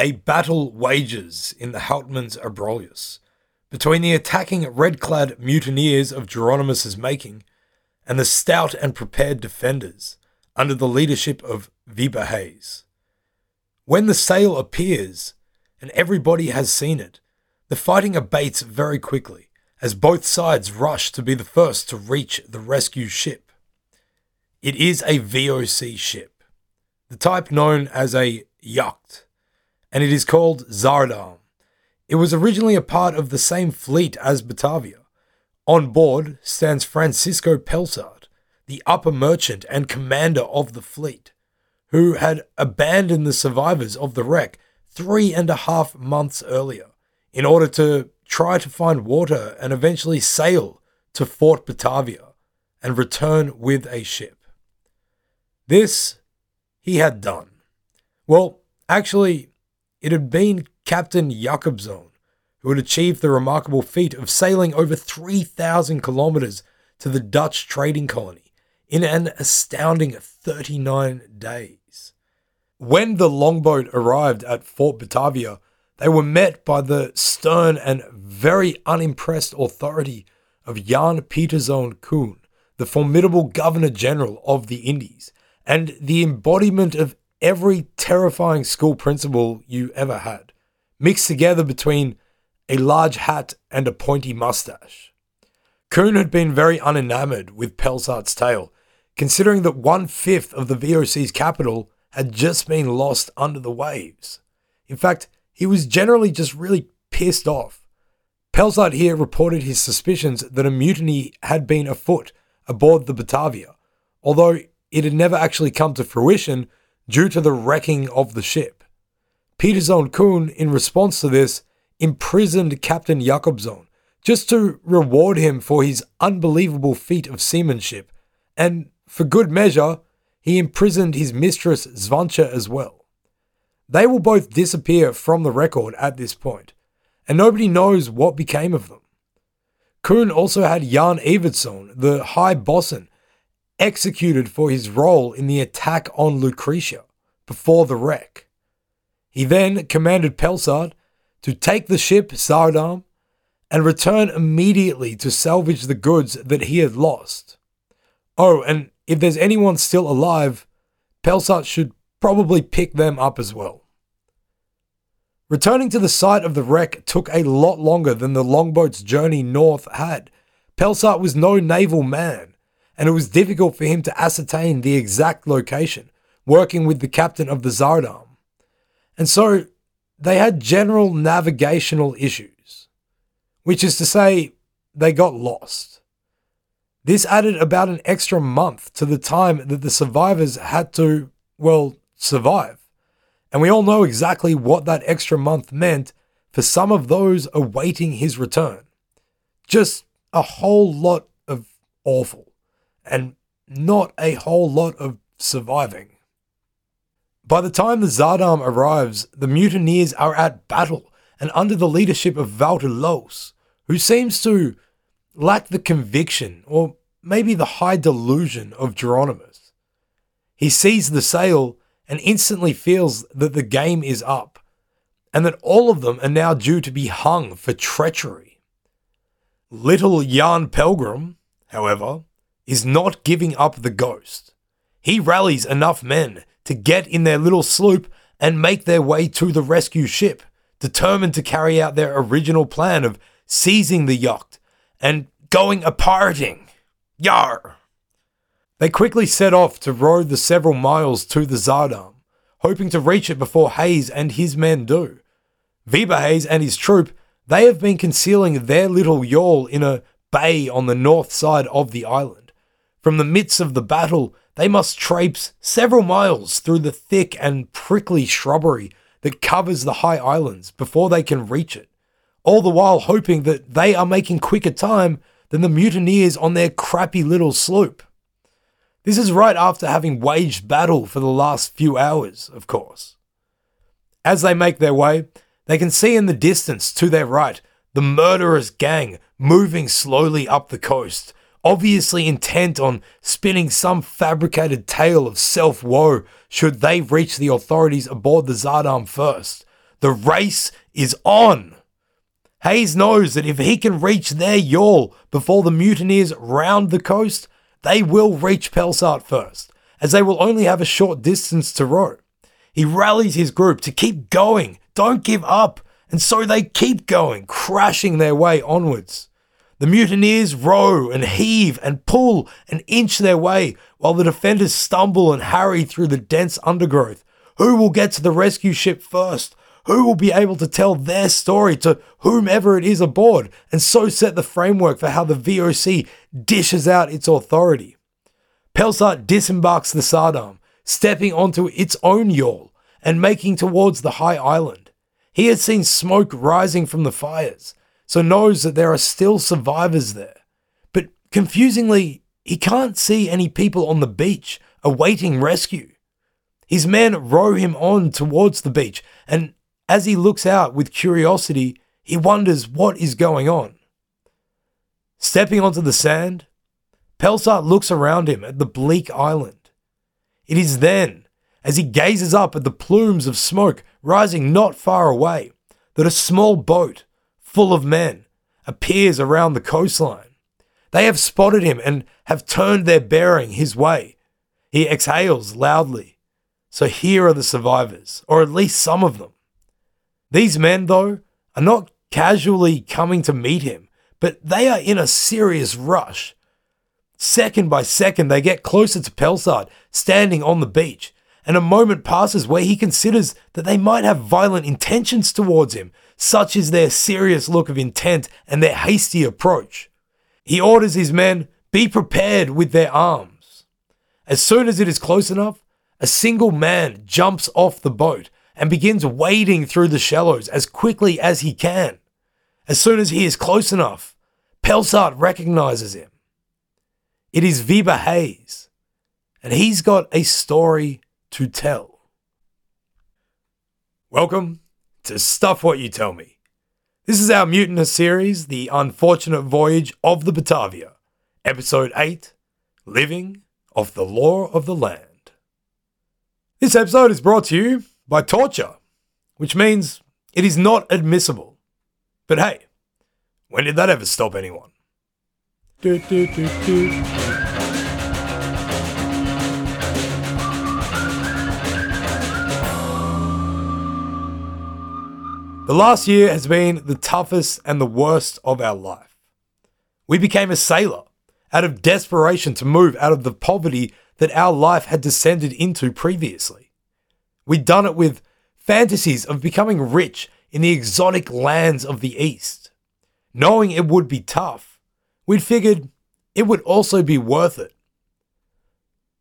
A battle wages in the Houtman's Abrolhos between the attacking red clad mutineers of Jeronimus's making and the stout and prepared defenders under the leadership of Wiebe Hayes. When the sail appears and everybody has seen it, the fighting abates very quickly as both sides rush to be the first to reach the rescue ship. It is a VOC ship, the type known as a yacht and it is called Sardam. It was originally a part of the same fleet as Batavia. On board stands Francisco Pelsart, the upper merchant and commander of the fleet, who had abandoned the survivors of the wreck three and a half months earlier in order to try to find water and eventually sail to Fort Batavia and return with a ship. This he had done. Well, actually, it had been Captain Jakobson who had achieved the remarkable feat of sailing over 3,000 kilometers to the Dutch trading colony in an astounding 39 days. When the longboat arrived at Fort Batavia, they were met by the stern and very unimpressed authority of Jan Pieterszoon Koen, the formidable Governor General of the Indies, and the embodiment of every terrifying school principal you ever had, mixed together between a large hat and a pointy mustache. Coen had been very unenamored with Pelsart's tale, considering that one fifth of the VOC's capital had just been lost under the waves. In fact, he was generally just really pissed off. Pelsart here reported his suspicions that a mutiny had been afoot aboard the Batavia, although it had never actually come to fruition due to the wrecking of the ship. Pieterszoon Coen, in response to this, imprisoned Captain Jakobson just to reward him for his unbelievable feat of seamanship, and for good measure, he imprisoned his mistress Zwaantie as well. They will both disappear from the record at this point, and nobody knows what became of them. Coen also had Jan Evertsson, the high bosun, executed for his role in the attack on Lucretia before the wreck. He then commanded Pelsart to take the ship Sardam and return immediately to salvage the goods that he had lost. Oh, and if there's anyone still alive, Pelsart should probably pick them up as well. Returning to the site of the wreck took a lot longer than the longboat's journey north had. Pelsart was no naval man, and it was difficult for him to ascertain the exact location, working with the captain of the Sardam. And so they had general navigational issues, which is to say, they got lost. This added about an extra month to the time that the survivors had to, well, survive. And we all know exactly what that extra month meant for some of those awaiting his return. Just a whole lot of awful and not a whole lot of surviving. By the time the Sardam arrives, the mutineers are at battle and under the leadership of Walter who seems to lack the conviction or maybe the high delusion of Jeronimus. He sees the sail and instantly feels that the game is up and that all of them are now due to be hung for treachery. Little Jan Pelgrom, however, is not giving up the ghost. He rallies enough men to get in their little sloop and make their way to the rescue ship, determined to carry out their original plan of seizing the yacht and going a pirating. Yar! They quickly set off to row the several miles to the Sardam, hoping to reach it before Hayes and his men do. Wiebe Hayes and his troop, they have been concealing their little yawl in a bay on the north side of the island. From the midst of the battle, they must traipse several miles through the thick and prickly shrubbery that covers the high islands before they can reach it, all the while hoping that they are making quicker time than the mutineers on their crappy little sloop. This is right after having waged battle for the last few hours, of course. As they make their way, they can see in the distance to their right the murderous gang moving slowly up the coast, obviously intent on spinning some fabricated tale of self woe should they reach the authorities aboard the Sardam first, The race is on. Hayes knows that if he can reach their yawl before the mutineers round the coast, they will reach Pelsart first, as they will only have a short distance to row. He rallies his group to keep going, don't give up, and so they keep going, crashing their way onwards. The mutineers row and heave and pull and inch their way while the defenders stumble and harry through the dense undergrowth. Who will get to the rescue ship first? Who will be able to tell their story to whomever it is aboard and so set the framework for how the VOC dishes out its authority? Pelsart disembarks the Sardam, stepping onto its own yawl and making towards the high island. He had seen smoke rising from the fires so knows that there are still survivors there. But confusingly, he can't see any people on the beach awaiting rescue. His men row him on towards the beach, and as he looks out with curiosity, he wonders what is going on. Stepping onto the sand, Pelsart looks around him at the bleak island. It is then, as he gazes up at the plumes of smoke rising not far away, that a small boat full of men, appears around the coastline. They have spotted him and have turned their bearing his way. He exhales loudly. So here are the survivors, or at least some of them. These men, though, are not casually coming to meet him, but they are in a serious rush. Second by second, they get closer to Pelsart, standing on the beach, and a moment passes where he considers that they might have violent intentions towards him, such is their serious look of intent and their hasty approach. He orders his men be prepared with their arms. As soon as it is close enough, a single man jumps off the boat and begins wading through the shallows as quickly as he can. As soon as he is close enough, Pelsart recognizes him. It is Wiebe Hayes, and he's got a story to tell. Welcome to Stuff What You Tell Me. This is our Mutinous series, The Unfortunate Voyage of the Batavia, Episode 8 Living Off the Law of the Land. This episode is brought to you by torture, which means it is not admissible. But hey, when did that ever stop anyone? Do, do, do, The last year has been the toughest and the worst of our life. We became a sailor out of desperation to move out of the poverty that our life had descended into previously. We'd done it with fantasies of becoming rich in the exotic lands of the East. Knowing it would be tough, we'd figured it would also be worth it.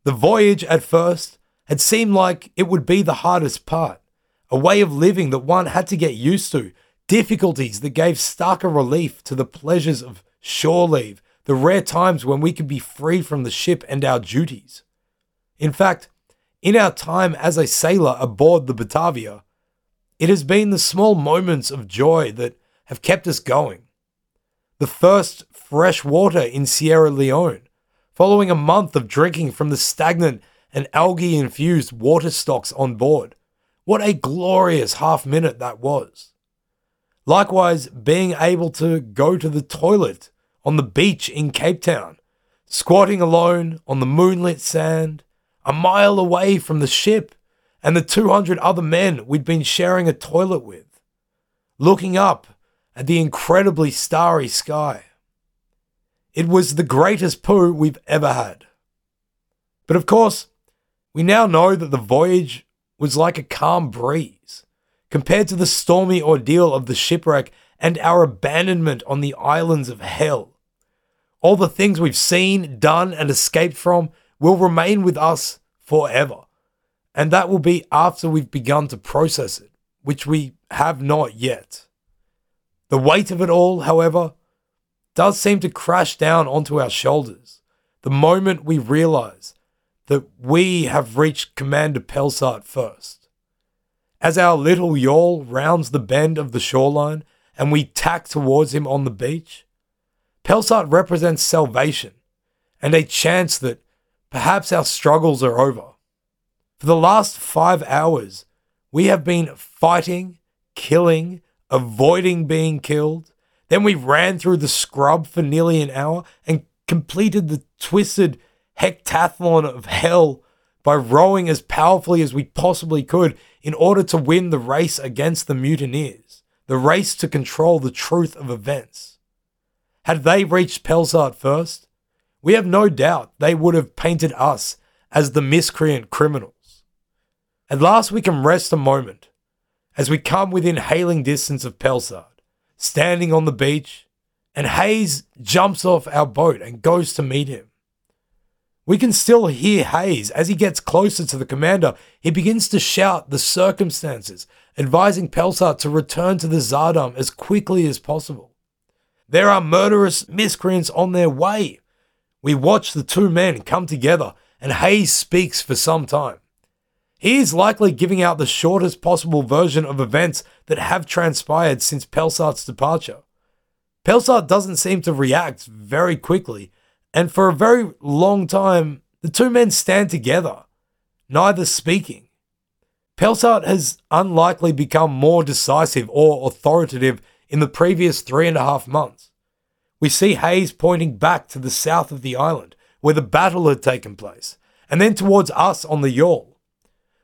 The voyage at first had seemed like it would be the hardest part a way of living that one had to get used to, difficulties that gave starker relief to the pleasures of shore leave, the rare times when we could be free from the ship and our duties. In fact, in our time as a sailor aboard the Batavia, it has been the small moments of joy that have kept us going. The first fresh water in Sierra Leone, following a month of drinking from the stagnant and algae infused water stocks on board. What a glorious half minute that was. Likewise, being able to go to the toilet on the beach in Cape Town, squatting alone on the moonlit sand, a mile away from the ship and the 200 other men we'd been sharing a toilet with, looking up at the incredibly starry sky. It was the greatest poo we've ever had. But of course, we now know that the voyage was like a calm breeze compared to the stormy ordeal of the shipwreck and our abandonment on the islands of hell. All the things we've seen, done, and escaped from will remain with us forever. And that will be after we've begun to process it, which we have not yet. The weight of it all, however, does seem to crash down onto our shoulders the moment we realize that we have reached Commander Pelsart first. As our little yawl rounds the bend of the shoreline and we tack towards him on the beach, Pelsart represents salvation and a chance that perhaps our struggles are over. For the last five hours, we have been fighting, killing, avoiding being killed. Then we ran through the scrub for nearly an hour and completed the twisted hectathlon of hell by rowing as powerfully as we possibly could in order to win the race against the mutineers, the race to control the truth of events. Had they reached Pelsart first, we have no doubt they would have painted us as the miscreant criminals. At last, we can rest a moment as we come within hailing distance of Pelsart, standing on the beach, and Hayes jumps off our boat and goes to meet him. We can still hear Hayes as he gets closer to the commander. He begins to shout the circumstances, advising Pelsart to return to the Sardam as quickly as possible. There are murderous miscreants on their way. We watch the two men come together, and Hayes speaks for some time. He is likely giving out the shortest possible version of events that have transpired since Pelsart's departure. Pelsart doesn't seem to react very quickly, and for a very long time, the two men stand together, neither speaking. Pelsart has unlikely become more decisive or authoritative in the previous three and a half months. We see Hayes pointing back to the south of the island, where the battle had taken place, and then towards us on the yawl.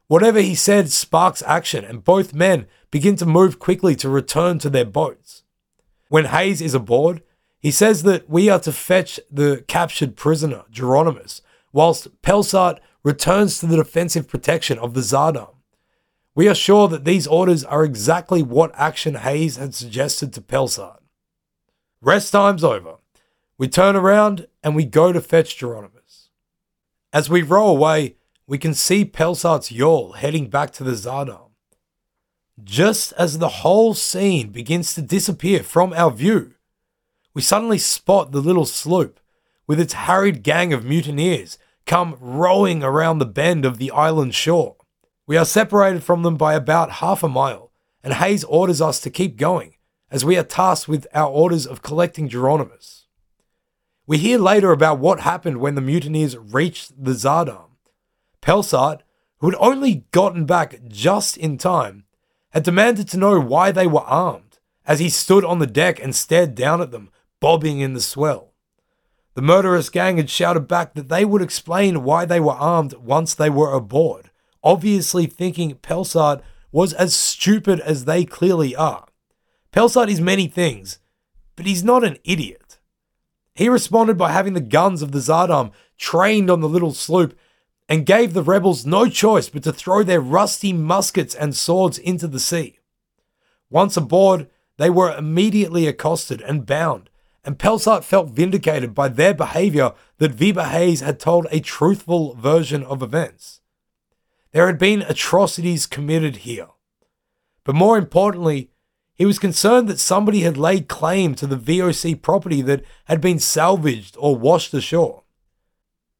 Whatever he said sparks action, and both men begin to move quickly to return to their boats. When Hayes is aboard, he says that we are to fetch the captured prisoner, Jeronimus, whilst Pelsart returns to the defensive protection of the Sardam. We are sure that these orders are exactly what action Hayes had suggested to Pelsart. Rest time's over. We turn around and we go to fetch Jeronimus. As we row away, we can see Pelsart's yawl heading back to the Sardam. Just as the whole scene begins to disappear from our view, we suddenly spot the little sloop with its harried gang of mutineers come rowing around the bend of the island shore. We are separated from them by about half a mile, and Hayes orders us to keep going as we are tasked with our orders of collecting Jeronimus. We hear later about what happened when the mutineers reached the Sardam. Pelsart, who had only gotten back just in time, had demanded to know why they were armed as he stood on the deck and stared down at them, bobbing in the swell. The murderous gang had shouted back that they would explain why they were armed once they were aboard, obviously thinking Pelsart was as stupid as they clearly are. Pelsart is many things, but he's not an idiot. He responded by having the guns of the Sardam trained on the little sloop and gave the rebels no choice but to throw their rusty muskets and swords into the sea. Once aboard, they were immediately accosted and bound, and Pelsart felt vindicated by their behavior that Wiebe Hayes had told a truthful version of events. There had been atrocities committed here. But more importantly, he was concerned that somebody had laid claim to the VOC property that had been salvaged or washed ashore.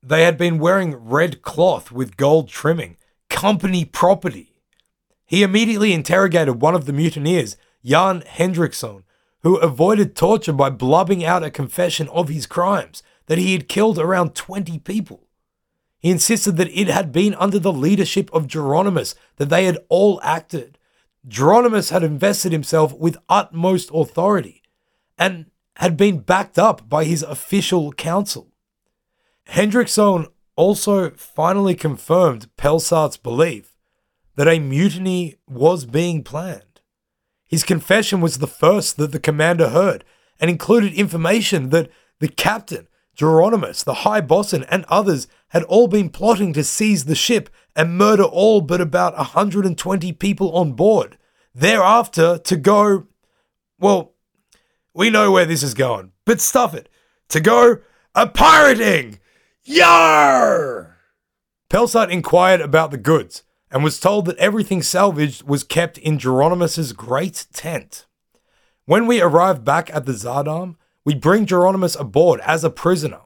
They had been wearing red cloth with gold trimming, company property. He immediately interrogated one of the mutineers, Jan Hendrickson, who avoided torture by blubbing out a confession of his crimes that he had killed around 20 people. He insisted that it had been under the leadership of Jeronimus that they had all acted. Jeronimus had invested himself with utmost authority and had been backed up by his official council. Hendrickson also finally confirmed Pelsart's belief that a mutiny was being planned. His confession was the first that the commander heard and included information that the captain, Jeronimus, the high bosun, and others had all been plotting to seize the ship and murder all but about 120 people on board. Thereafter, to go. Well, we know where this is going, but stuff it. To go a pirating! Yar! Pelsart inquired about the goods and was told that everything salvaged was kept in Jeronimus's great tent. When we arrive back at the Sardam, we bring Jeronimus aboard as a prisoner.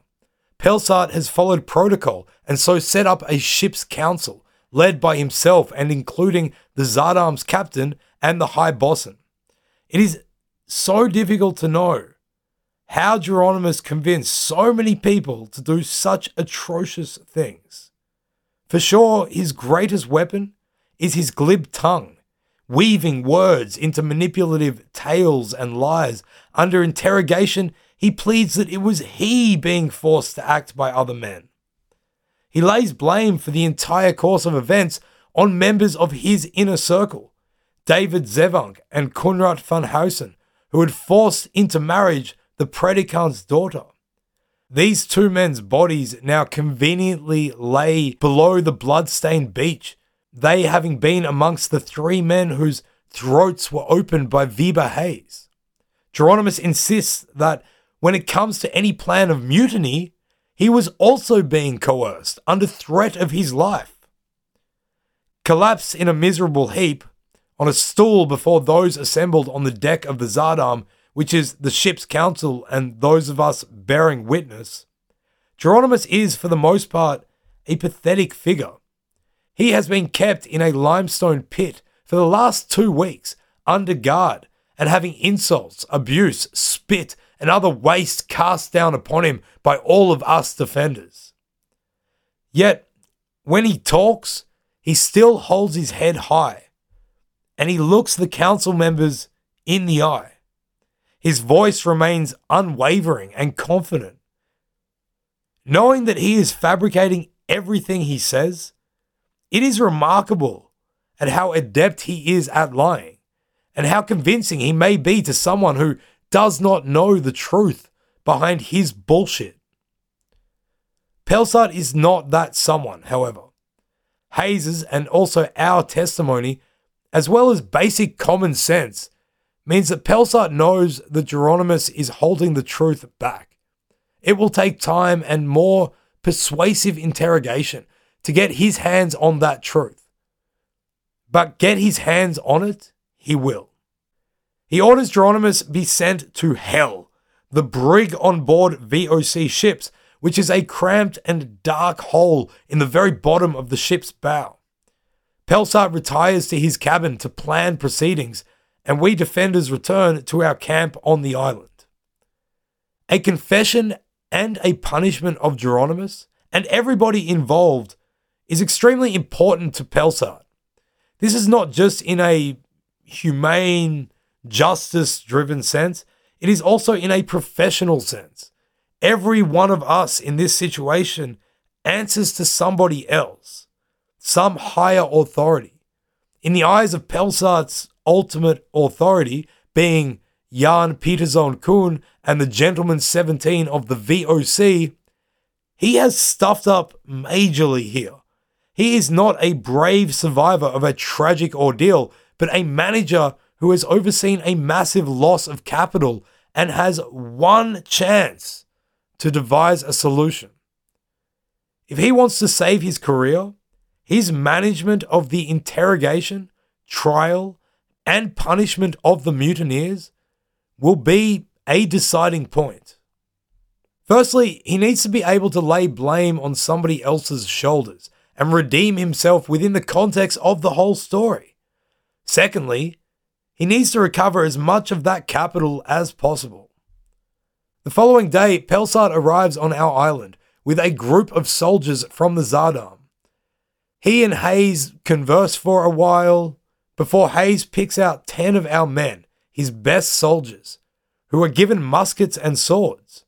Pelsart has followed protocol and so set up a ship's council, led by himself and including the Sardam's captain and the high bosun. It is so difficult to know how Jeronimus convinced so many people to do such atrocious things. For sure, his greatest weapon is his glib tongue, weaving words into manipulative tales and lies. Under interrogation, he pleads that it was he being forced to act by other men. He lays blame for the entire course of events on members of his inner circle, David Zevanck and Coenraat van Huyssen, who had forced into marriage the predicant's daughter. These two men's bodies now conveniently lay below the blood-stained beach, they having been amongst the three men whose throats were opened by Wiebe Hayes. Jeronimus insists that when it comes to any plan of mutiny, he was also being coerced under threat of his life. Collapsed in a miserable heap on a stool before those assembled on the deck of the Sardam which is the ship's council and those of us bearing witness, Jeronimus is, for the most part, a pathetic figure. He has been kept in a limestone pit for the last two weeks, under guard, and having insults, abuse, spit, and other waste cast down upon him by all of us defenders. Yet, when he talks, he still holds his head high, and he looks the council members in the eye. His voice remains unwavering and confident. Knowing that he is fabricating everything he says, it is remarkable at how adept he is at lying and how convincing he may be to someone who does not know the truth behind his bullshit. Pelsart is not that someone, however. Hayes's and also our testimony, as well as basic common sense, means that Pelsart knows that Jeronimus is holding the truth back. It will take time and more persuasive interrogation to get his hands on that truth. But get his hands on it, he will. He orders Jeronimus be sent to hell, the brig on board VOC ships, which is a cramped and dark hole in the very bottom of the ship's bow. Pelsart retires to his cabin to plan proceedings and we defenders return to our camp on the island. A confession and a punishment of Jeronimus and everybody involved is extremely important to Pelsart. This is not just in a humane, justice driven sense, it is also in a professional sense. Every one of us in this situation answers to somebody else, some higher authority. In the eyes of Pelsart's ultimate authority, being Jan Pieterszoon Coen and the Gentleman 17 of the VOC, he has stuffed up majorly here. He is not a brave survivor of a tragic ordeal, but a manager who has overseen a massive loss of capital and has one chance to devise a solution. If he wants to save his career, his management of the interrogation, trial, and punishment of the mutineers will be a deciding point. Firstly, he needs to be able to lay blame on somebody else's shoulders and redeem himself within the context of the whole story. Secondly, he needs to recover as much of that capital as possible. The following day, Pelsart arrives on our island with a group of soldiers from the Sardam. He and Hayes converse for a while, before Hayes picks out 10 of our men, his best soldiers, who are given muskets and swords.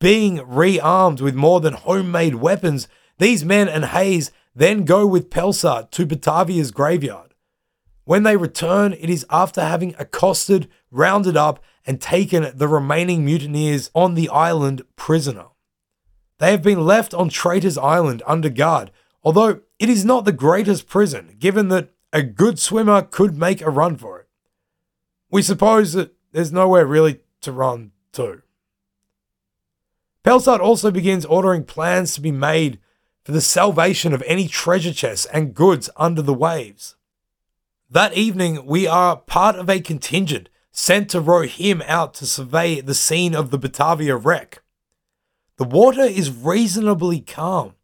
Being rearmed with more than homemade weapons, these men and Hayes then go with Pelsart to Batavia's graveyard. When they return, it is after having accosted, rounded up, and taken the remaining mutineers on the island prisoner. They have been left on Traitor's Island under guard, although it is not the greatest prison, given that a good swimmer could make a run for it. We suppose that there's nowhere really to run to. Pelsart also begins ordering plans to be made for the salvation of any treasure chests and goods under the waves. That evening, we are part of a contingent sent to row him out to survey the scene of the Batavia wreck. The water is reasonably calm,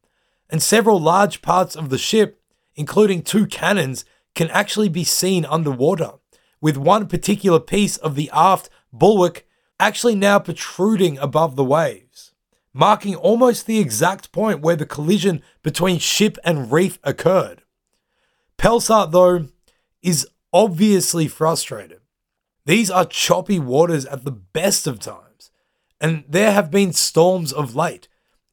and several large parts of the ship, including two cannons, can actually be seen underwater, with one particular piece of the aft bulwark actually now protruding above the waves, marking almost the exact point where the collision between ship and reef occurred. Pelsart, though, is obviously frustrated. These are choppy waters at the best of times, and there have been storms of late.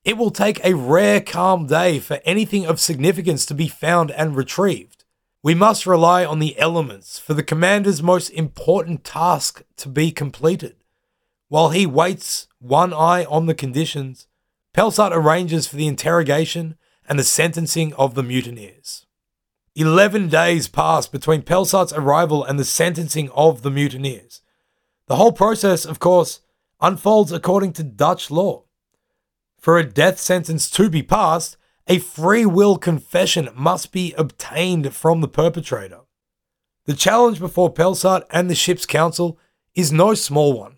It will take a rare calm day for anything of significance to be found and retrieved. We must rely on the elements for the commander's most important task to be completed. While he waits, one eye on the conditions, Pelsart arranges for the interrogation and the sentencing of the mutineers. Eleven days pass between Pelsart's arrival and the sentencing of the mutineers. The whole process, of course, unfolds according to Dutch law. For a death sentence to be passed, a free will confession must be obtained from the perpetrator. The challenge before Pelsart and the ship's council is no small one.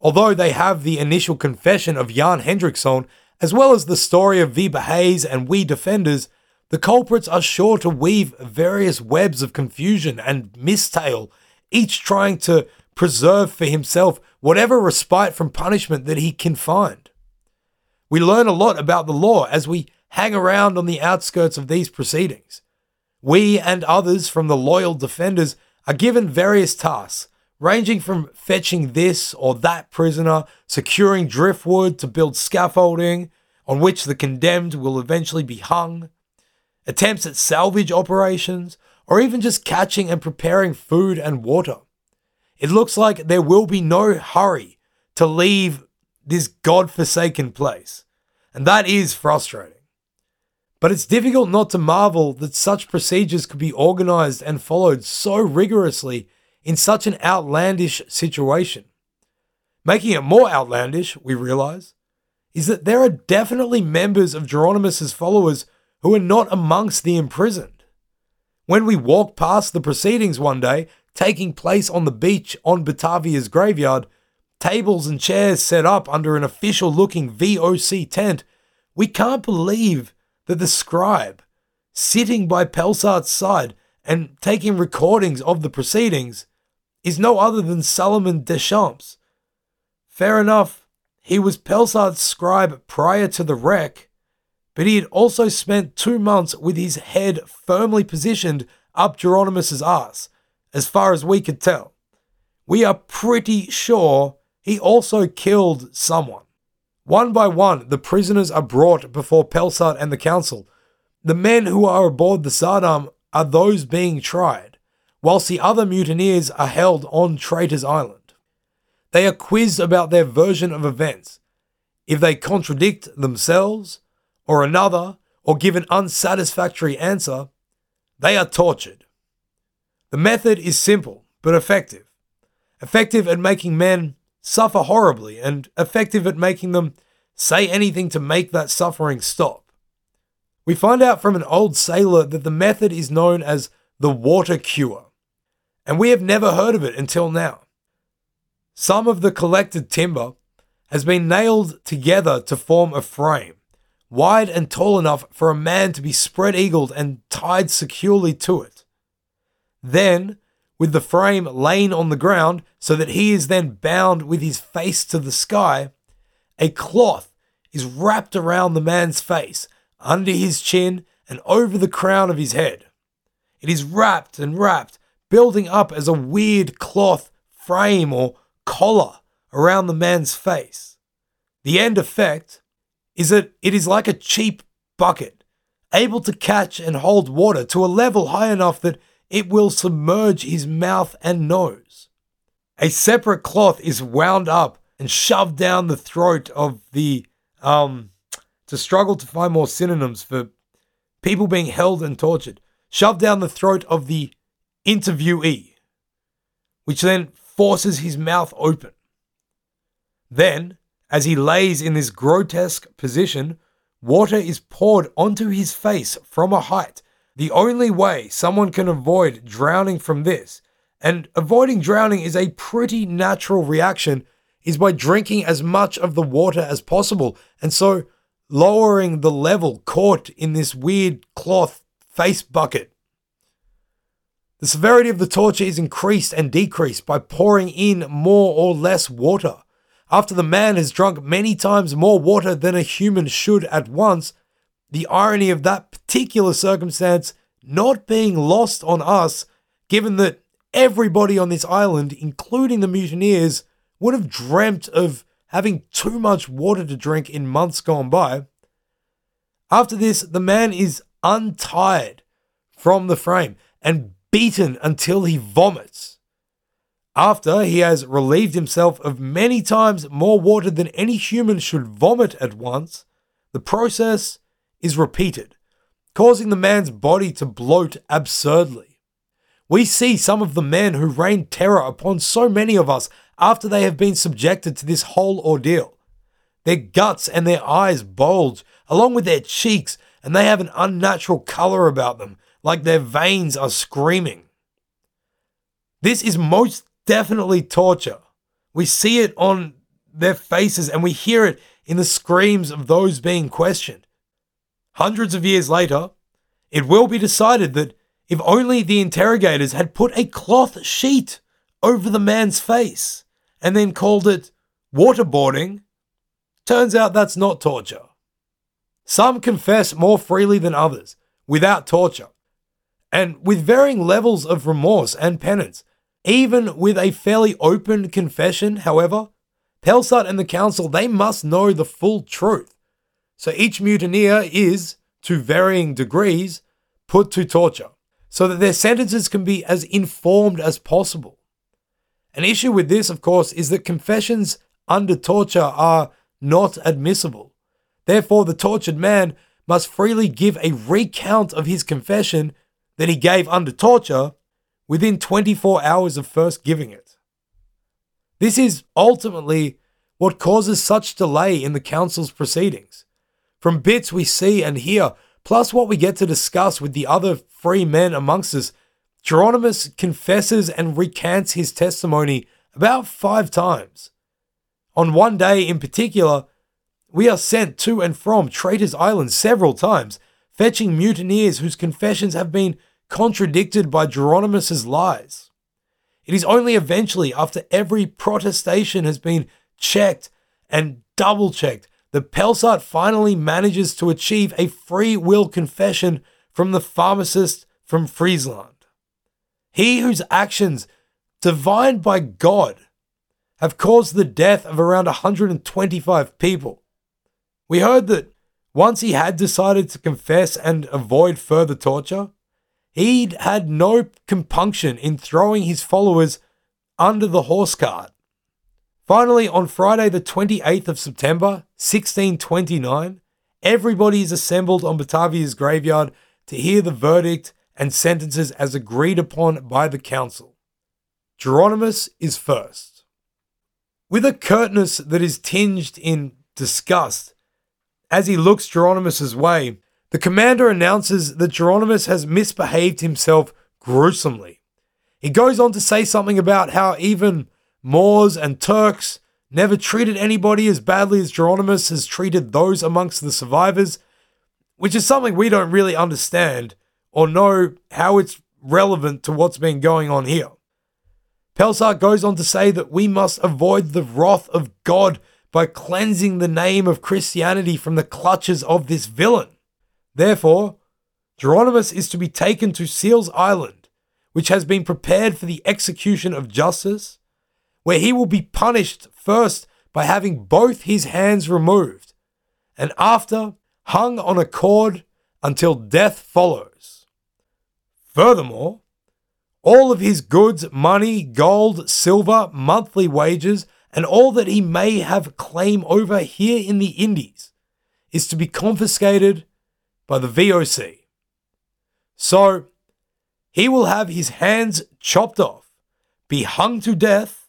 Although they have the initial confession of Jan Hendrickson, as well as the story of Wiebe Hayes and we defenders, the culprits are sure to weave various webs of confusion and mistale, each trying to preserve for himself whatever respite from punishment that he can find. We learn a lot about the law as we hang around on the outskirts of these proceedings. We and others from the loyal defenders are given various tasks, ranging from fetching this or that prisoner, securing driftwood to build scaffolding on which the condemned will eventually be hung, attempts at salvage operations, or even just catching and preparing food and water. It looks like there will be no hurry to leave this god-forsaken place. And that is frustrating. But it's difficult not to marvel that such procedures could be organized and followed so rigorously in such an outlandish situation. Making it more outlandish, we realize, is that there are definitely members of Jeronimus's followers who are not amongst the imprisoned. When we walked past the proceedings one day, taking place on the beach on Batavia's graveyard, tables and chairs set up under an official looking VOC tent, we can't believe that the scribe, sitting by Pelsart's side and taking recordings of the proceedings, is no other than Salomon Deschamps. Fair enough, he was Pelsart's scribe prior to the wreck, but he had also spent two months with his head firmly positioned up Jeronimus's ass, as far as we could tell. We are pretty sure he also killed someone. One by one, the prisoners are brought before Pelsart and the council. The men who are aboard the Sardam are those being tried, whilst the other mutineers are held on Traitor's Island. They are quizzed about their version of events. If they contradict themselves, or another, or give an unsatisfactory answer, they are tortured. The method is simple but effective. Effective at making men suffer horribly and effective at making them say anything to make that suffering stop. We find out from an old sailor that the method is known as the water cure, and we have never heard of it until now. Some of the collected timber has been nailed together to form a frame, wide and tall enough for a man to be spread eagled and tied securely to it. Then with the frame laying on the ground so that he is then bound with his face to the sky, a cloth is wrapped around the man's face, under his chin, and over the crown of his head. It is wrapped and wrapped, building up as a weird cloth frame or collar around the man's face. The end effect is that it is like a cheap bucket, able to catch and hold water to a level high enough that it will submerge his mouth and nose. A separate cloth is wound up and shoved down the throat of the um to struggle to find more synonyms for people being held and tortured. Shoved down the throat of the interviewee, which then forces his mouth open. Then, as he lays in this grotesque position, water is poured onto his face from a height the only way someone can avoid drowning from this, and avoiding drowning is a pretty natural reaction, is by drinking as much of the water as possible. And so lowering the level caught in this weird cloth face bucket. The severity of the torture is increased and decreased by pouring in more or less water. After the man has drunk many times more water than a human should at once, the irony of that particular circumstance not being lost on us given that everybody on this island, including the mutineers, would have dreamt of having too much water to drink in months gone by. After this, the man is untied from the frame and beaten until he vomits. After he has relieved himself of many times more water than any human should vomit at once, the process is repeated, causing the man's body to bloat absurdly. We see some of the men who rain terror upon so many of us after they have been subjected to this whole ordeal. Their guts and their eyes bulge, along with their cheeks, and they have an unnatural color about them, like their veins are screaming. This is most definitely torture. We see it on their faces and we hear it in the screams of those being questioned. Hundreds of years later, it will be decided that if only the interrogators had put a cloth sheet over the man's face and then called it waterboarding, turns out that's not torture. Some confess more freely than others, without torture, and with varying levels of remorse and penance. Even with a fairly open confession, however, Pelsart and the council, they must know the full truth. So each mutineer is, to varying degrees, put to torture, so that their sentences can be as informed as possible. An issue with this, of course, is that confessions under torture are not admissible. Therefore, the tortured man must freely give a recount of his confession that he gave under torture within 24 hours of first giving it. This is ultimately what causes such delay in the council's proceedings. From bits we see and hear, plus what we get to discuss with the other free men amongst us, Jeronimus confesses and recants his testimony about five times. On one day in particular, we are sent to and from Traitor's Island several times, fetching mutineers whose confessions have been contradicted by Jeronimus's lies. It is only eventually, after every protestation has been checked and double checked, that Pelsart finally manages to achieve a free will confession from the pharmacist from Friesland. He whose actions, divined by God, have caused the death of around 125 people. We heard that once he had decided to confess and avoid further torture, he'd had no compunction in throwing his followers under the horse cart. Finally, on Friday, the 28th of September, 1629, everybody is assembled on Batavia's graveyard to hear the verdict and sentences as agreed upon by the council. Jeronimus is first. With a curtness that is tinged in disgust, as he looks Jeronimus's way, the commander announces that Jeronimus has misbehaved himself gruesomely. He goes on to say something about how even Moors and Turks never treated anybody as badly as Jeronimus has treated those amongst the survivors, which is something we don't really understand or know how it's relevant to what's been going on here. Pelsart goes on to say that we must avoid the wrath of God by cleansing the name of Christianity from the clutches of this villain. Therefore, Jeronimus is to be taken to Seals Island, which has been prepared for the execution of justice, where he will be punished first by having both his hands removed, and after hung on a cord until death follows. Furthermore, all of his goods, money, gold, silver, monthly wages, and all that he may have claim over here in the Indies is to be confiscated by the VOC. So, he will have his hands chopped off, be hung to death,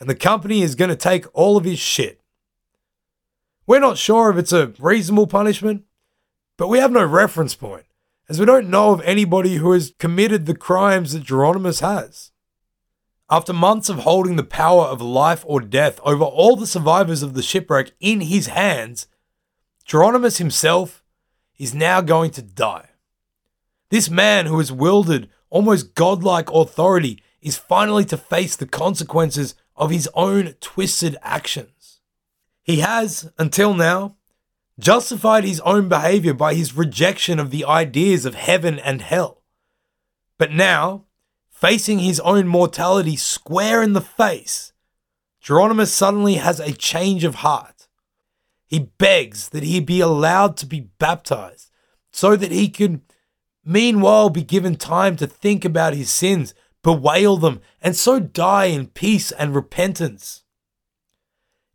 and the company is going to take all of his shit. We're not sure if it's a reasonable punishment, but we have no reference point as we don't know of anybody who has committed the crimes that Jeronimus has. After months of holding the power of life or death over all the survivors of the shipwreck in his hands, Jeronimus himself is now going to die. This man who has wielded almost godlike authority is finally to face the consequences of his own twisted actions. He has, until now, justified his own behavior by his rejection of the ideas of heaven and hell. But now, facing his own mortality square in the face, Jeronimus suddenly has a change of heart. He begs that he be allowed to be baptized so that he can, meanwhile, be given time to think about his sins, bewail them, and so die in peace and repentance.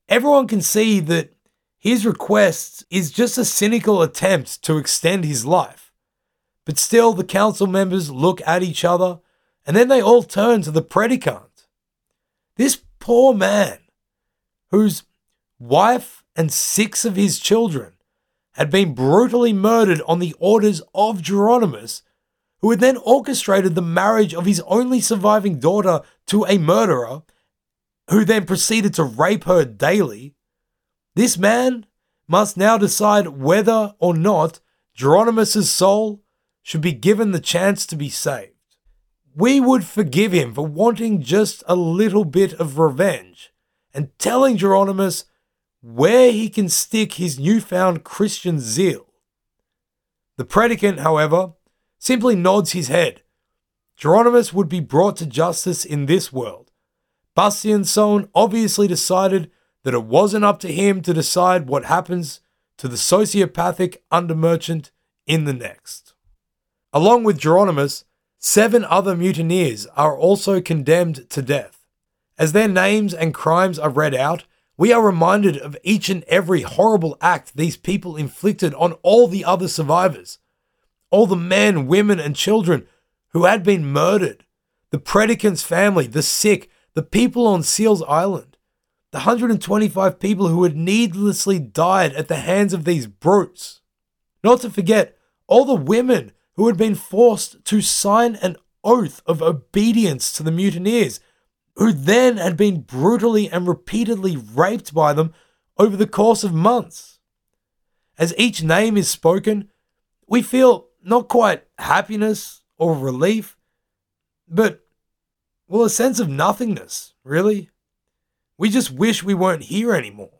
Everyone can see that his request is just a cynical attempt to extend his life. But still, the council members look at each other and then they all turn to the predicant. This poor man, whose wife and six of his children had been brutally murdered on the orders of Jeronimus, who had then orchestrated the marriage of his only surviving daughter to a murderer, who then proceeded to rape her daily. This man must now decide whether or not Jeronimus's soul should be given the chance to be saved we would forgive him for wanting just a little bit of revenge and telling Jeronimus where he can stick his newfound Christian zeal. The predicant, however, simply nods his head. Jeronimus would be brought to justice in this world. Bastian Sohn obviously decided that it wasn't up to him to decide what happens to the sociopathic undermerchant in the next. Along with Jeronimus, Seven other mutineers are also condemned to death. As their names and crimes are read out, we are reminded of each and every horrible act these people inflicted on all the other survivors. All the men, women, and children who had been murdered, the predicant's family, the sick, the people on Seals Island, the 125 people who had needlessly died at the hands of these brutes. Not to forget all the women who had been forced to sign an oath of obedience to the mutineers, who then had been brutally and repeatedly raped by them over the course of months. As each name is spoken, we feel not quite happiness or relief, but, well, a sense of nothingness, really. We just wish we weren't here anymore.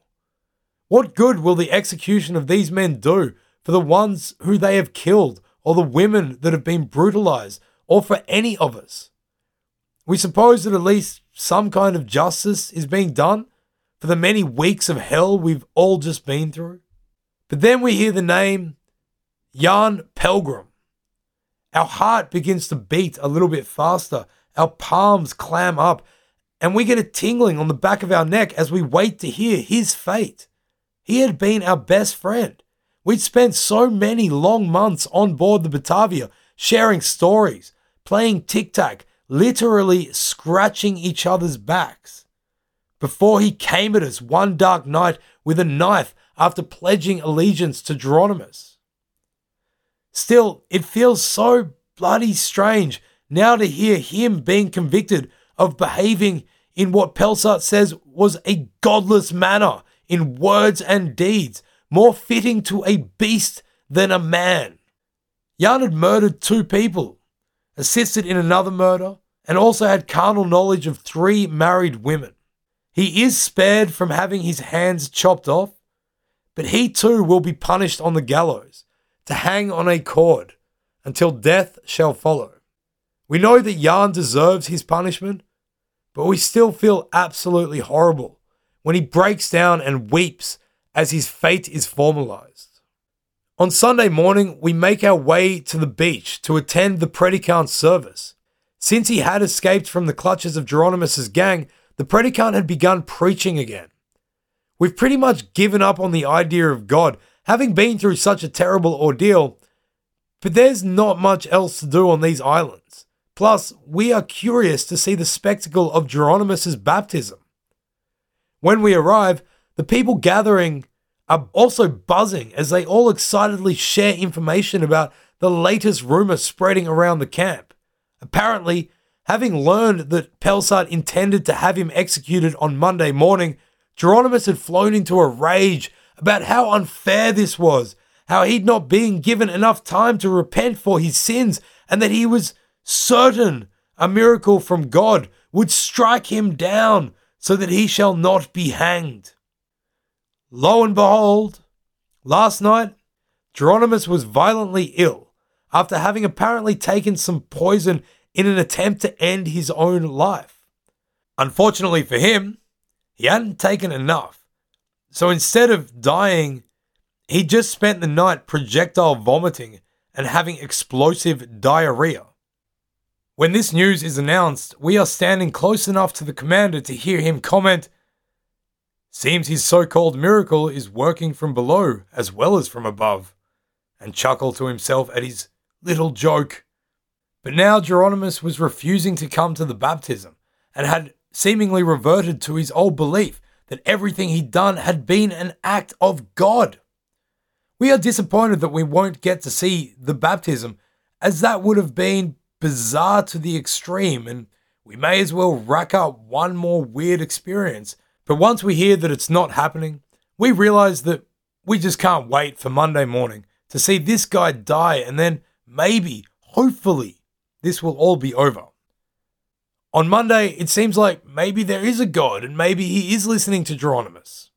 What good will the execution of these men do for the ones who they have killed or the women that have been brutalized, or for any of us. We suppose that at least some kind of justice is being done for the many weeks of hell we've all just been through. But then we hear the name Jan Pelgrom. Our heart begins to beat a little bit faster, our palms clam up, and we get a tingling on the back of our neck as we wait to hear his fate. He had been our best friend. We'd spent so many long months on board the Batavia, sharing stories, playing tic tac, literally scratching each other's backs. Before he came at us one dark night with a knife after pledging allegiance to Jeronimus. Still, it feels so bloody strange now to hear him being convicted of behaving in what Pelsart says was a godless manner in words and deeds more fitting to a beast than a man. Jan had murdered two people, assisted in another murder, and also had carnal knowledge of three married women. He is spared from having his hands chopped off, but he too will be punished on the gallows, to hang on a cord, until death shall follow. We know that Jan deserves his punishment, but we still feel absolutely horrible when he breaks down and weeps as his fate is formalized. On Sunday morning, we make our way to the beach to attend the predicant's service. Since he had escaped from the clutches of Jeronimus's gang, the predicant had begun preaching again. We've pretty much given up on the idea of God, having been through such a terrible ordeal, but there's not much else to do on these islands. Plus, we are curious to see the spectacle of Jeronimus's baptism. When we arrive, the people gathering are also buzzing as they all excitedly share information about the latest rumor spreading around the camp. Apparently, having learned that Pelsart intended to have him executed on Monday morning, Jeronimus had flown into a rage about how unfair this was, how he'd not been given enough time to repent for his sins, and that he was certain a miracle from God would strike him down so that he shall not be hanged. Lo and behold, last night, Jeronimus was violently ill after having apparently taken some poison in an attempt to end his own life. Unfortunately for him, he hadn't taken enough. So instead of dying, he just spent the night projectile vomiting and having explosive diarrhea. When this news is announced, we are standing close enough to the commander to hear him comment Seems his so called miracle is working from below as well as from above, and chuckle to himself at his little joke. But now Jeronimus was refusing to come to the baptism and had seemingly reverted to his old belief that everything he'd done had been an act of God. We are disappointed that we won't get to see the baptism, as that would have been bizarre to the extreme, and we may as well rack up one more weird experience but once we hear that it's not happening, we realize that we just can't wait for Monday morning to see this guy die and then maybe, hopefully, this will all be over. On Monday, it seems like maybe there is a God and maybe he is listening to Jeronimus.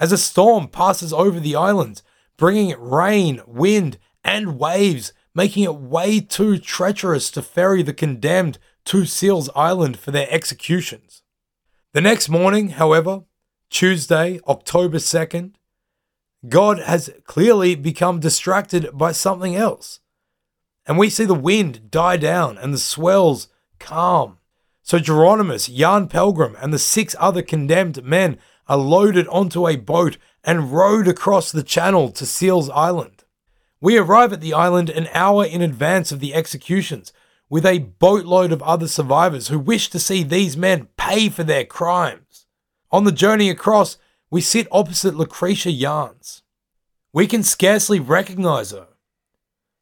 As a storm passes over the island, bringing rain, wind, and waves, making it way too treacherous to ferry the condemned to Seals Island for their executions. The next morning, however, Tuesday, October 2nd, God has clearly become distracted by something else. And we see the wind die down and the swells calm. So Jeronimus, Jan Pelgrom, and the six other condemned men are loaded onto a boat and rowed across the channel to Seals Island. We arrive at the island an hour in advance of the executions, with a boatload of other survivors who wish to see these men pay for their crimes. On the journey across, we sit opposite Lucretia Jans. We can scarcely recognize her.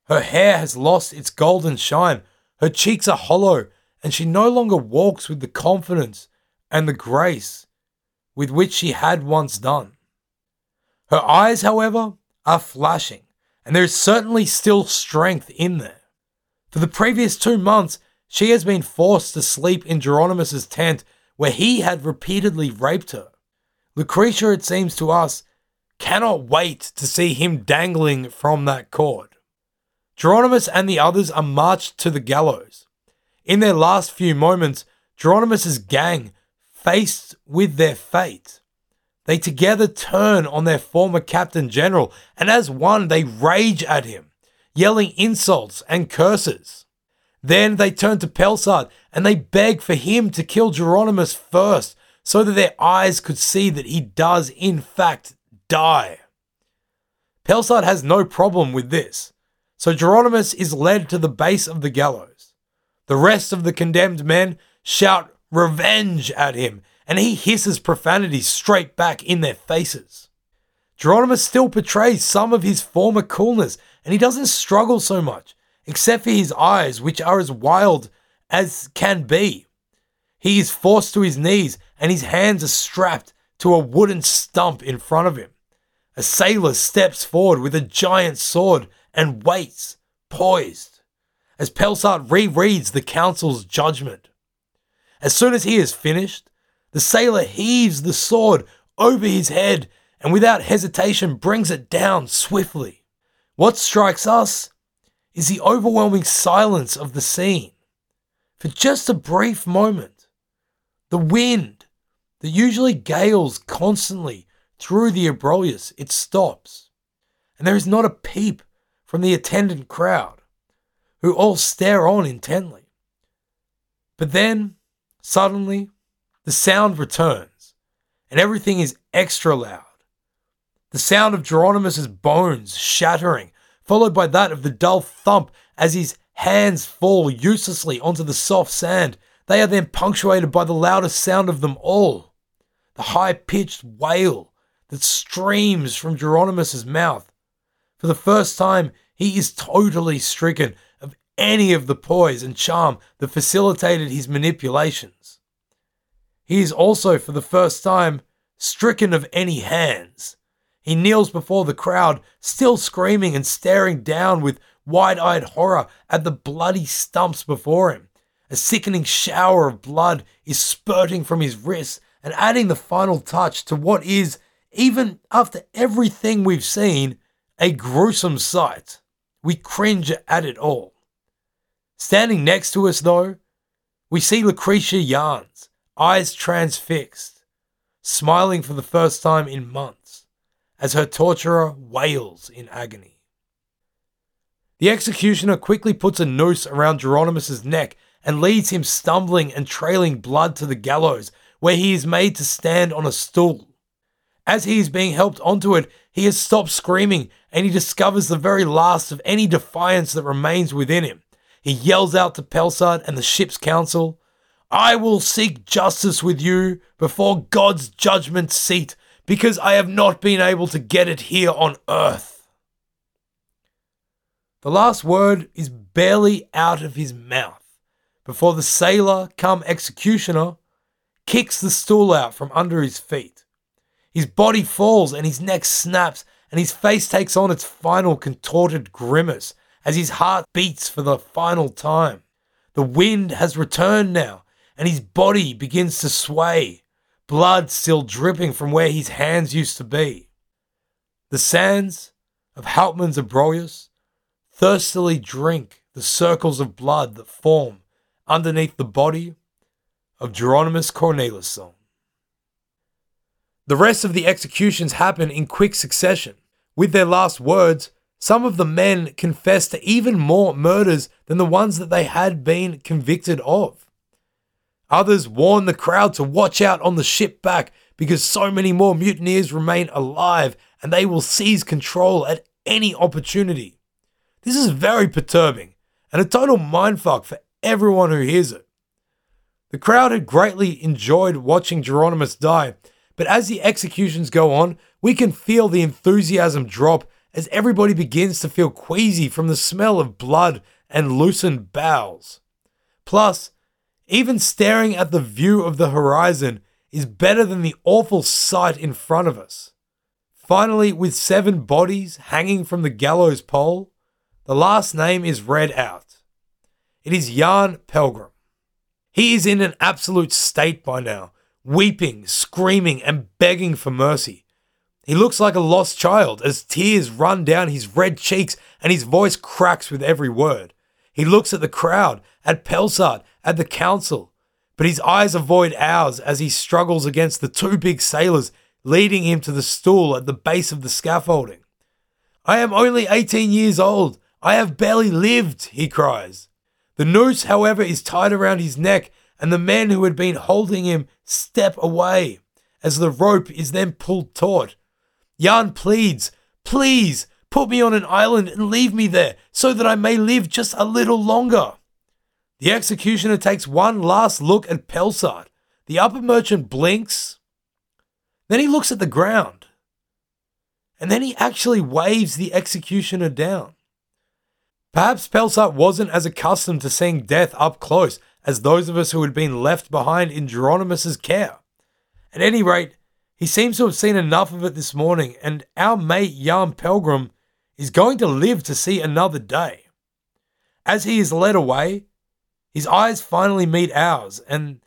Her hair has lost its golden shine, her cheeks are hollow, and she no longer walks with the confidence and the grace with which she had once done. Her eyes, however, are flashing, and there is certainly still strength in there. For the previous two months, she has been forced to sleep in Jeronimus's tent where he had repeatedly raped her. Lucretia, it seems to us, cannot wait to see him dangling from that cord. Jeronimus and the others are marched to the gallows. In their last few moments, Jeronimus's gang, faced with their fate, they together turn on their former captain general, and as one, they rage at him yelling insults and curses. Then they turn to Pelsart and they beg for him to kill Jeronimus first so that their eyes could see that he does, in fact, die. Pelsart has no problem with this, so Jeronimus is led to the base of the gallows. The rest of the condemned men shout revenge at him, and he hisses profanity straight back in their faces. Jeronimus still portrays some of his former coolness and he doesn't struggle so much, except for his eyes, which are as wild as can be. He is forced to his knees, and his hands are strapped to a wooden stump in front of him. A sailor steps forward with a giant sword and waits, poised, as Pelsart rereads the council's judgment. As soon as he is finished, the sailor heaves the sword over his head and without hesitation brings it down swiftly. What strikes us is the overwhelming silence of the scene. For just a brief moment, the wind that usually gales constantly through the Abrolhos, it stops. And there is not a peep from the attendant crowd, who all stare on intently. But then, suddenly, the sound returns, and everything is extra loud. The sound of Jeronimus's bones shattering, followed by that of the dull thump as his hands fall uselessly onto the soft sand. They are then punctuated by the loudest sound of them all the high pitched wail that streams from Jeronimus's mouth. For the first time, he is totally stricken any of the poise and charm that facilitated his manipulations. He is also, for the first time, stricken of any hands he kneels before the crowd, still screaming and staring down with wide eyed horror at the bloody stumps before him. A sickening shower of blood is spurting from his wrists and adding the final touch to what is, even after everything we've seen, a gruesome sight. We cringe at it all. Standing next to us, though, we see Lucretia Jans, eyes transfixed, smiling for the first time in months, as her torturer wails in agony. The executioner quickly puts a noose around Jeronimus's neck and leads him stumbling and trailing blood to the gallows, where he is made to stand on a stool. As he is being helped onto it, he has stopped screaming and he discovers the very last of any defiance that remains within him. He yells out to Pelsart and the ship's council, I will seek justice with you before God's judgment seat because I have not been able to get it here on earth. The last word is barely out of his mouth before the sailor, come executioner, kicks the stool out from under his feet. His body falls and his neck snaps, and his face takes on its final contorted grimace as his heart beats for the final time. The wind has returned now, and his body begins to sway, blood still dripping from where his hands used to be. The sands of Houtman's Abrolhos thirstily drink the circles of blood that form underneath the body of Jeronimus Cornelisson. The rest of the executions happen in quick succession. With their last words, some of the men confessed to even more murders than the ones that they had been convicted of. Others warned the crowd to watch out on the ship back because so many more mutineers remain alive and they will seize control at any opportunity. This is very perturbing and a total mindfuck for everyone who hears it. The crowd had greatly enjoyed watching Jeronimus die, but as the executions go on, we can feel the enthusiasm drop as everybody begins to feel queasy from the smell of blood and loosened bowels. Plus, even staring at the view of the horizon is better than the awful sight in front of us. Finally, with seven bodies hanging from the gallows pole, the last name is read out. It is Jan Pelgrom. He is in an absolute state by now, weeping, screaming, and begging for mercy. He looks like a lost child as tears run down his red cheeks and his voice cracks with every word. He looks at the crowd, at Pelsart, at the council, but his eyes avoid ours as he struggles against the two big sailors leading him to the stool at the base of the scaffolding. I am only 18 years old. I have barely lived, he cries. The noose, however, is tied around his neck, and the men who had been holding him step away as the rope is then pulled taut. Jan pleads, Please put me on an island and leave me there so that I may live just a little longer. The executioner takes one last look at Pelsart. The upper merchant blinks. Then he looks at the ground. And then he actually waves the executioner down. Perhaps Pelsart wasn't as accustomed to seeing death up close as those of us who had been left behind in Jeronimus's care. At any rate, he seems to have seen enough of it this morning, and our mate Jan Pelgrom is going to live to see another day. As he is led away, his eyes finally meet ours, and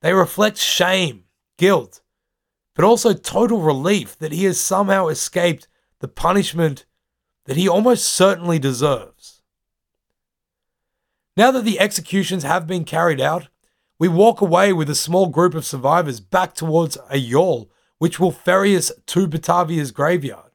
they reflect shame, guilt, but also total relief that he has somehow escaped the punishment that he almost certainly deserves. Now that the executions have been carried out, we walk away with a small group of survivors back towards a yawl which will ferry us to Batavia's graveyard.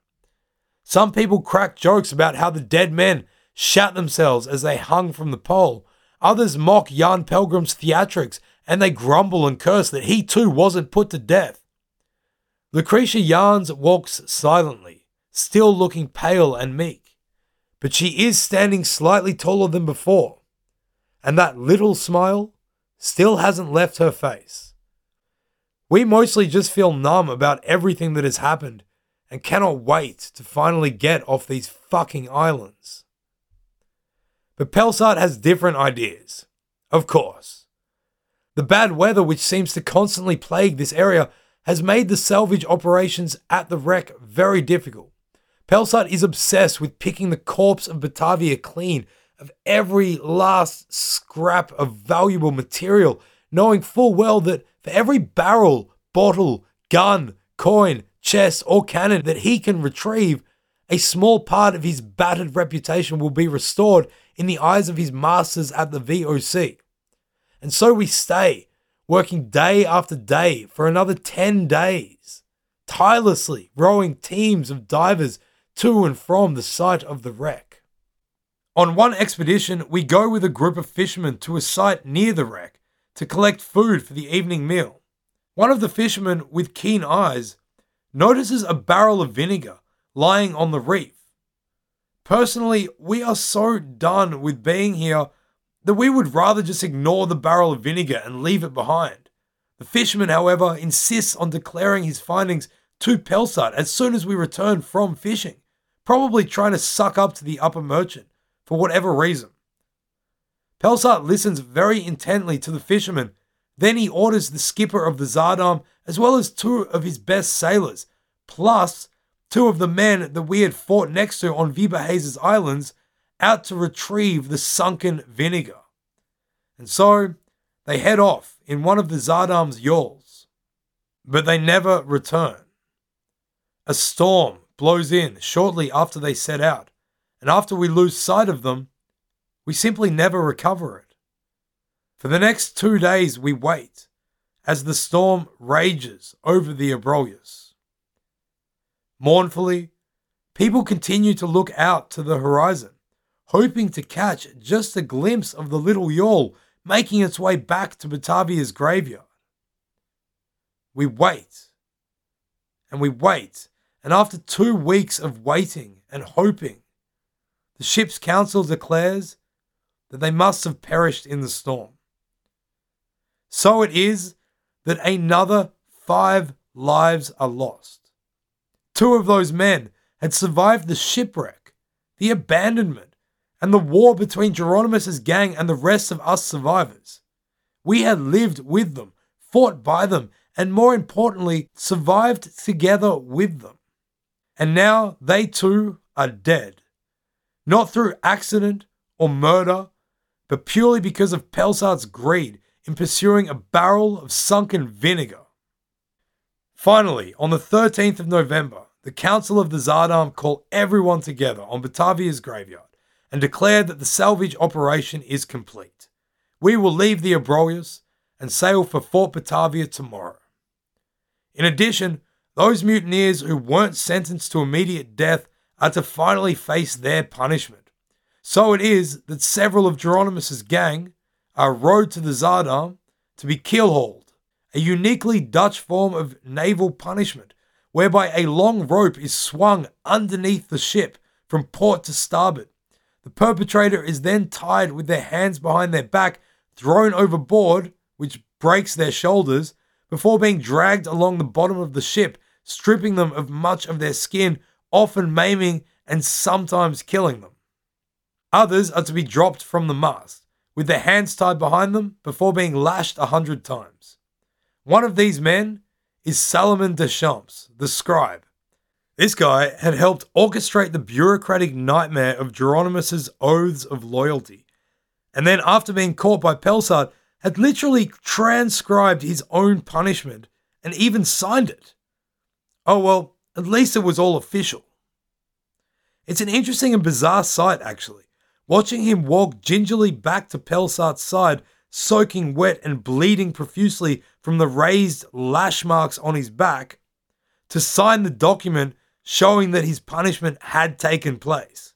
Some people crack jokes about how the dead men shat themselves as they hung from the pole. Others mock Jan Pelgrom's theatrics and they grumble and curse that he too wasn't put to death. Lucretia Jans walks silently, still looking pale and meek, but she is standing slightly taller than before, and that little smile still hasn't left her face. We mostly just feel numb about everything that has happened and cannot wait to finally get off these fucking islands. But Pelsart has different ideas, of course. The bad weather, which seems to constantly plague this area, has made the salvage operations at the wreck very difficult. Pelsart is obsessed with picking the corpse of Batavia clean of every last scrap of valuable material, knowing full well that for every barrel, bottle, gun, coin, chest, or cannon that he can retrieve, a small part of his battered reputation will be restored in the eyes of his masters at the VOC. And so we stay, working day after day for another 10 days, tirelessly rowing teams of divers to and from the site of the wreck. On one expedition, we go with a group of fishermen to a site near the wreck to collect food for the evening meal. One of the fishermen, with keen eyes, notices a barrel of vinegar lying on the reef. Personally, we are so done with being here that we would rather just ignore the barrel of vinegar and leave it behind. The fisherman, however, insists on declaring his findings to Pelsart as soon as we return from fishing, probably trying to suck up to the upper merchant for whatever reason. Pelsart listens very intently to the fisherman. Then he orders the skipper of the Sardam, as well as two of his best sailors, plus two of the men that we had fought next to on Wiebe Hayes's islands, out to retrieve the sunken vinegar. And so they head off in one of the Sardam's yawls. But they never return. A storm blows in shortly after they set out, and after we lose sight of them, we simply never recover it. For the next two days, we wait as the storm rages over the Abrolhos. Mournfully, people continue to look out to the horizon, hoping to catch just a glimpse of the little yawl making its way back to Batavia's graveyard. We wait, and we wait, and after two weeks of waiting and hoping, the ship's council declares that they must have perished in the storm. So it is that another five lives are lost. Two of those men had survived the shipwreck, the abandonment, and the war between Jeronimus's gang and the rest of us survivors. We had lived with them, fought by them, and more importantly, survived together with them. And now they too are dead. Not through accident or murder but purely because of Pelsart's greed in pursuing a barrel of sunken vinegar. Finally, on the 13th of November, the Council of the Sardam call everyone together on Batavia's graveyard and declare that the salvage operation is complete. We will leave the Abrolhos and sail for Fort Batavia tomorrow. In addition, those mutineers who weren't sentenced to immediate death are to finally face their punishment. So it is that several of Jeronimus's gang are rowed to the Sardam to be keelhauled, a uniquely Dutch form of naval punishment whereby a long rope is swung underneath the ship from port to starboard. The perpetrator is then tied with their hands behind their back, thrown overboard, which breaks their shoulders, before being dragged along the bottom of the ship, stripping them of much of their skin, often maiming and sometimes killing them. Others are to be dropped from the mast, with their hands tied behind them before being lashed a hundred times. One of these men is Salomon Deschamps, the scribe. This guy had helped orchestrate the bureaucratic nightmare of Jeronimus's oaths of loyalty, and then after being caught by Pelsart, had literally transcribed his own punishment and even signed it. Oh well, at least it was all official. It's an interesting and bizarre sight, actually. Watching him walk gingerly back to Pelsart's side, soaking wet and bleeding profusely from the raised lash marks on his back, to sign the document showing that his punishment had taken place.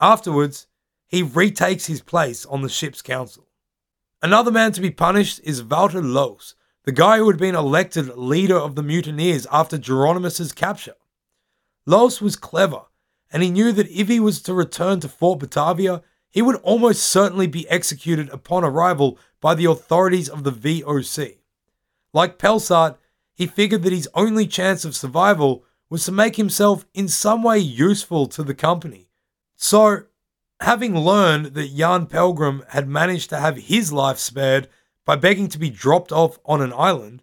Afterwards, he retakes his place on the ship's council. Another man to be punished is Walter Loos, the guy who had been elected leader of the mutineers after Jeronimus's capture. Loos was clever and he knew that if he was to return to Fort Batavia, he would almost certainly be executed upon arrival by the authorities of the VOC. Like Pelsart, he figured that his only chance of survival was to make himself in some way useful to the company. So, having learned that Jan Pelgrom had managed to have his life spared by begging to be dropped off on an island,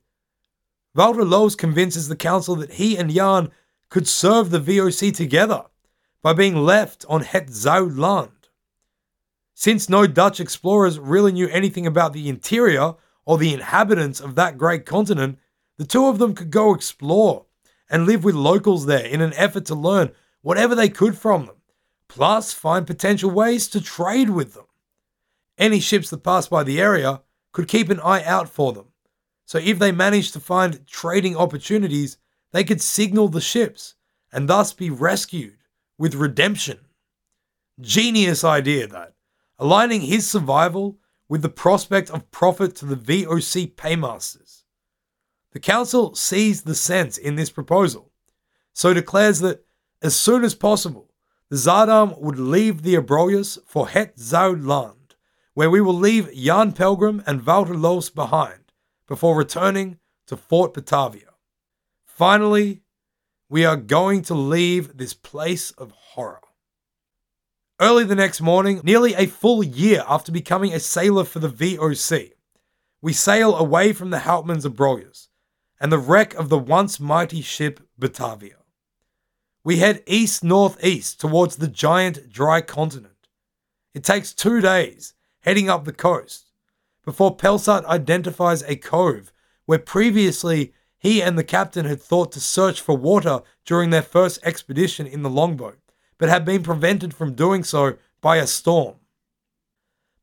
Walter Loos convinces the council that he and Jan could serve the VOC together by being left on Het land. Since no Dutch explorers really knew anything about the interior or the inhabitants of that great continent, the two of them could go explore and live with locals there in an effort to learn whatever they could from them, plus find potential ways to trade with them. Any ships that passed by the area could keep an eye out for them. So if they managed to find trading opportunities, they could signal the ships and thus be rescued with redemption. Genius idea that, aligning his survival with the prospect of profit to the VOC paymasters. The council sees the sense in this proposal, so declares that as soon as possible, the Sardam would leave the Abrolhos for Het Zoud land, where we will leave Jan Pelgrom and Wouter Loos behind, before returning to Fort Batavia. Finally, we are going to leave this place of horror. Early the next morning, nearly a full year after becoming a sailor for the VOC, we sail away from the Houtman's Abrolhos and the wreck of the once mighty ship Batavia. We head east northeast towards the giant dry continent. It takes two days heading up the coast before Pelsart identifies a cove where previously he and the captain had thought to search for water during their first expedition in the longboat, but had been prevented from doing so by a storm.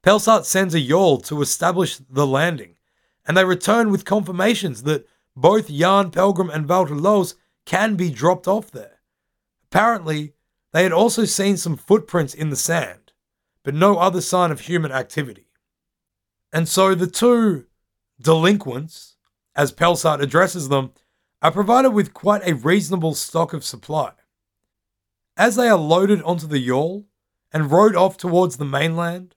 Pelsart sends a yawl to establish the landing, and they return with confirmations that both Jan Pelgrom and Loos can be dropped off there. Apparently, they had also seen some footprints in the sand, but no other sign of human activity. And so the two delinquents, as Pelsart addresses them, are provided with quite a reasonable stock of supply. As they are loaded onto the yawl and rowed off towards the mainland,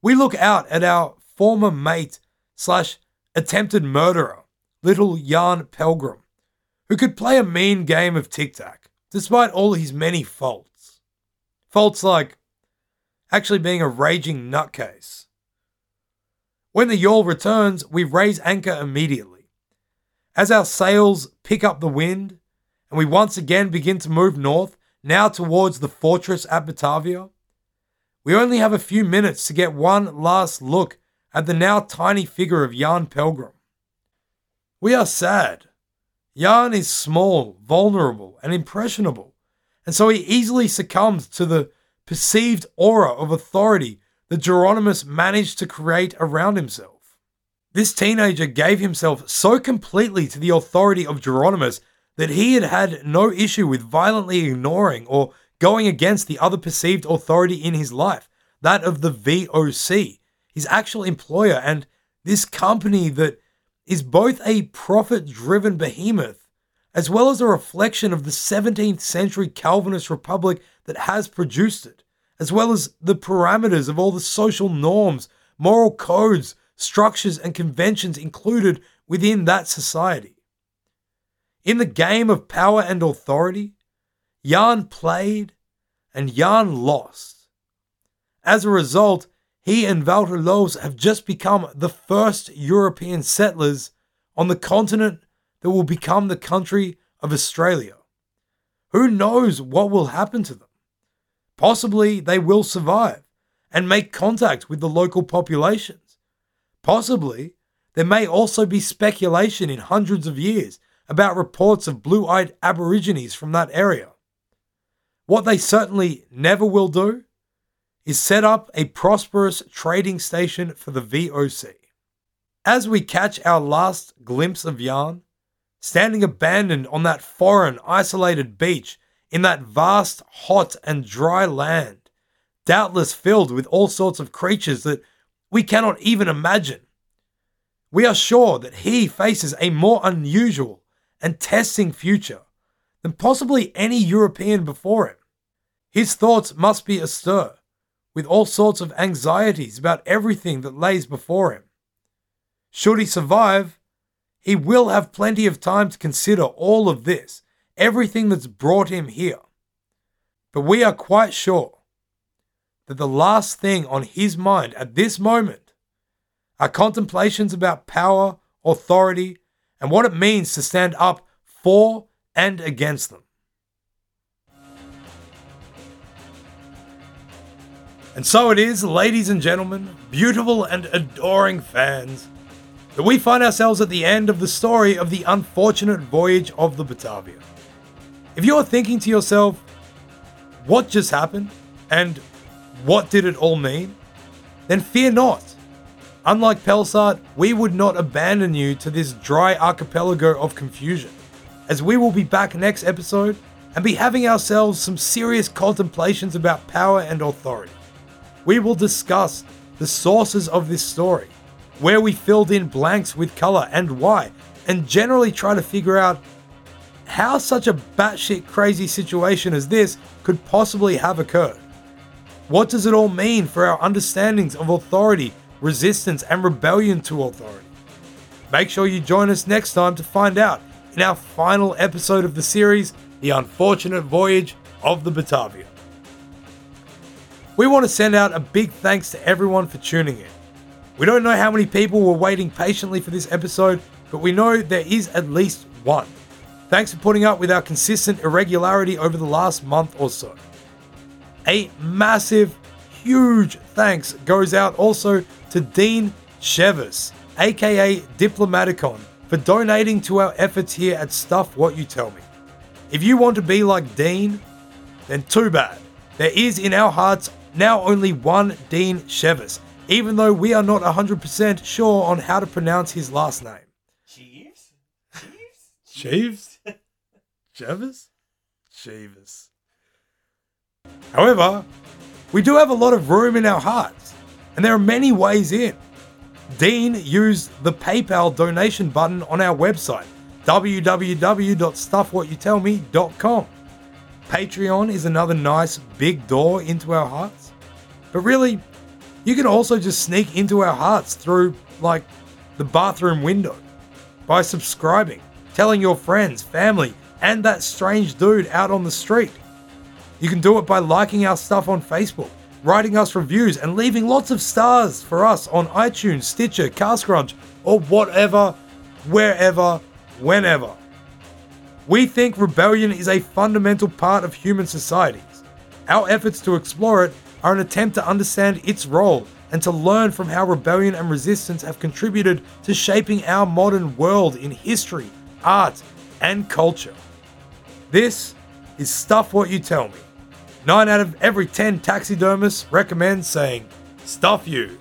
we look out at our former mate slash attempted murderer, little Jan Pelgrom, who could play a mean game of tic tac, despite all his many faults. Faults like actually being a raging nutcase when the yawl returns, we raise anchor immediately. As our sails pick up the wind, and we once again begin to move north, now towards the fortress at Batavia, we only have a few minutes to get one last look at the now tiny figure of Jan Pelgrom. We are sad. Jan is small, vulnerable, and impressionable, and so he easily succumbs to the perceived aura of authority that Jeronimus managed to create around himself. This teenager gave himself so completely to the authority of Jeronimus that he had had no issue with violently ignoring or going against the other perceived authority in his life, that of the VOC, his actual employer, and this company that is both a profit driven behemoth as well as a reflection of the 17th century Calvinist republic that has produced it as well as the parameters of all the social norms, moral codes, structures, and conventions included within that society. In the game of power and authority, Jan played and Jan lost. As a result, he and Wouter Loos have just become the first European settlers on the continent that will become the country of Australia. Who knows what will happen to them? Possibly they will survive and make contact with the local populations. Possibly there may also be speculation in hundreds of years about reports of blue eyed Aborigines from that area. What they certainly never will do is set up a prosperous trading station for the VOC. As we catch our last glimpse of Jan, standing abandoned on that foreign, isolated beach in that vast, hot, and dry land, doubtless filled with all sorts of creatures that we cannot even imagine. We are sure that he faces a more unusual and testing future than possibly any European before him. His thoughts must be astir with all sorts of anxieties about everything that lays before him. Should he survive, he will have plenty of time to consider all of this everything that's brought him here. But we are quite sure that the last thing on his mind at this moment are contemplations about power, authority, and what it means to stand up for and against them. And so it is, ladies and gentlemen, beautiful and adoring fans, that we find ourselves at the end of the story of the unfortunate voyage of the Batavia. If you're thinking to yourself, what just happened and what did it all mean, then fear not. Unlike Pelsart, we would not abandon you to this dry archipelago of confusion, as we will be back next episode and be having ourselves some serious contemplations about power and authority. We will discuss the sources of this story, where we filled in blanks with color and why, and generally try to figure out how such a batshit crazy situation as this could possibly have occurred. What does it all mean for our understandings of authority, resistance, and rebellion to authority? Make sure you join us next time to find out in our final episode of the series, The Unfortunate Voyage of the Batavia. We want to send out a big thanks to everyone for tuning in. We don't know how many people were waiting patiently for this episode, but we know there is at least one. Thanks for putting up with our consistent irregularity over the last month or so. A massive, huge thanks goes out also to Dean Chevis, aka Diplomaticon, for donating to our efforts here at Stuff What You Tell Me. If you want to be like Dean, then too bad. There is in our hearts now only one Dean Chevis, even though we are not 100% sure on how to pronounce his last name. Cheeves? Cheeves? Cheeves? Chevis? Cheevis. However, we do have a lot of room in our hearts, and there are many ways in. Dean used the PayPal donation button on our website, www.stuffwhatyoutellme.com. Patreon is another nice big door into our hearts. But really, you can also just sneak into our hearts through, like, the bathroom window by subscribing, telling your friends, family, and that strange dude out on the street. You can do it by liking our stuff on Facebook, writing us reviews, and leaving lots of stars for us on iTunes, Stitcher, Cast Castcrunch, or whatever, wherever, whenever. We think rebellion is a fundamental part of human societies. Our efforts to explore it are an attempt to understand its role and to learn from how rebellion and resistance have contributed to shaping our modern world in history, art, and culture. This is Stuff What You Tell Me. 9 out of every 10 taxidermists recommend saying, Stuff You.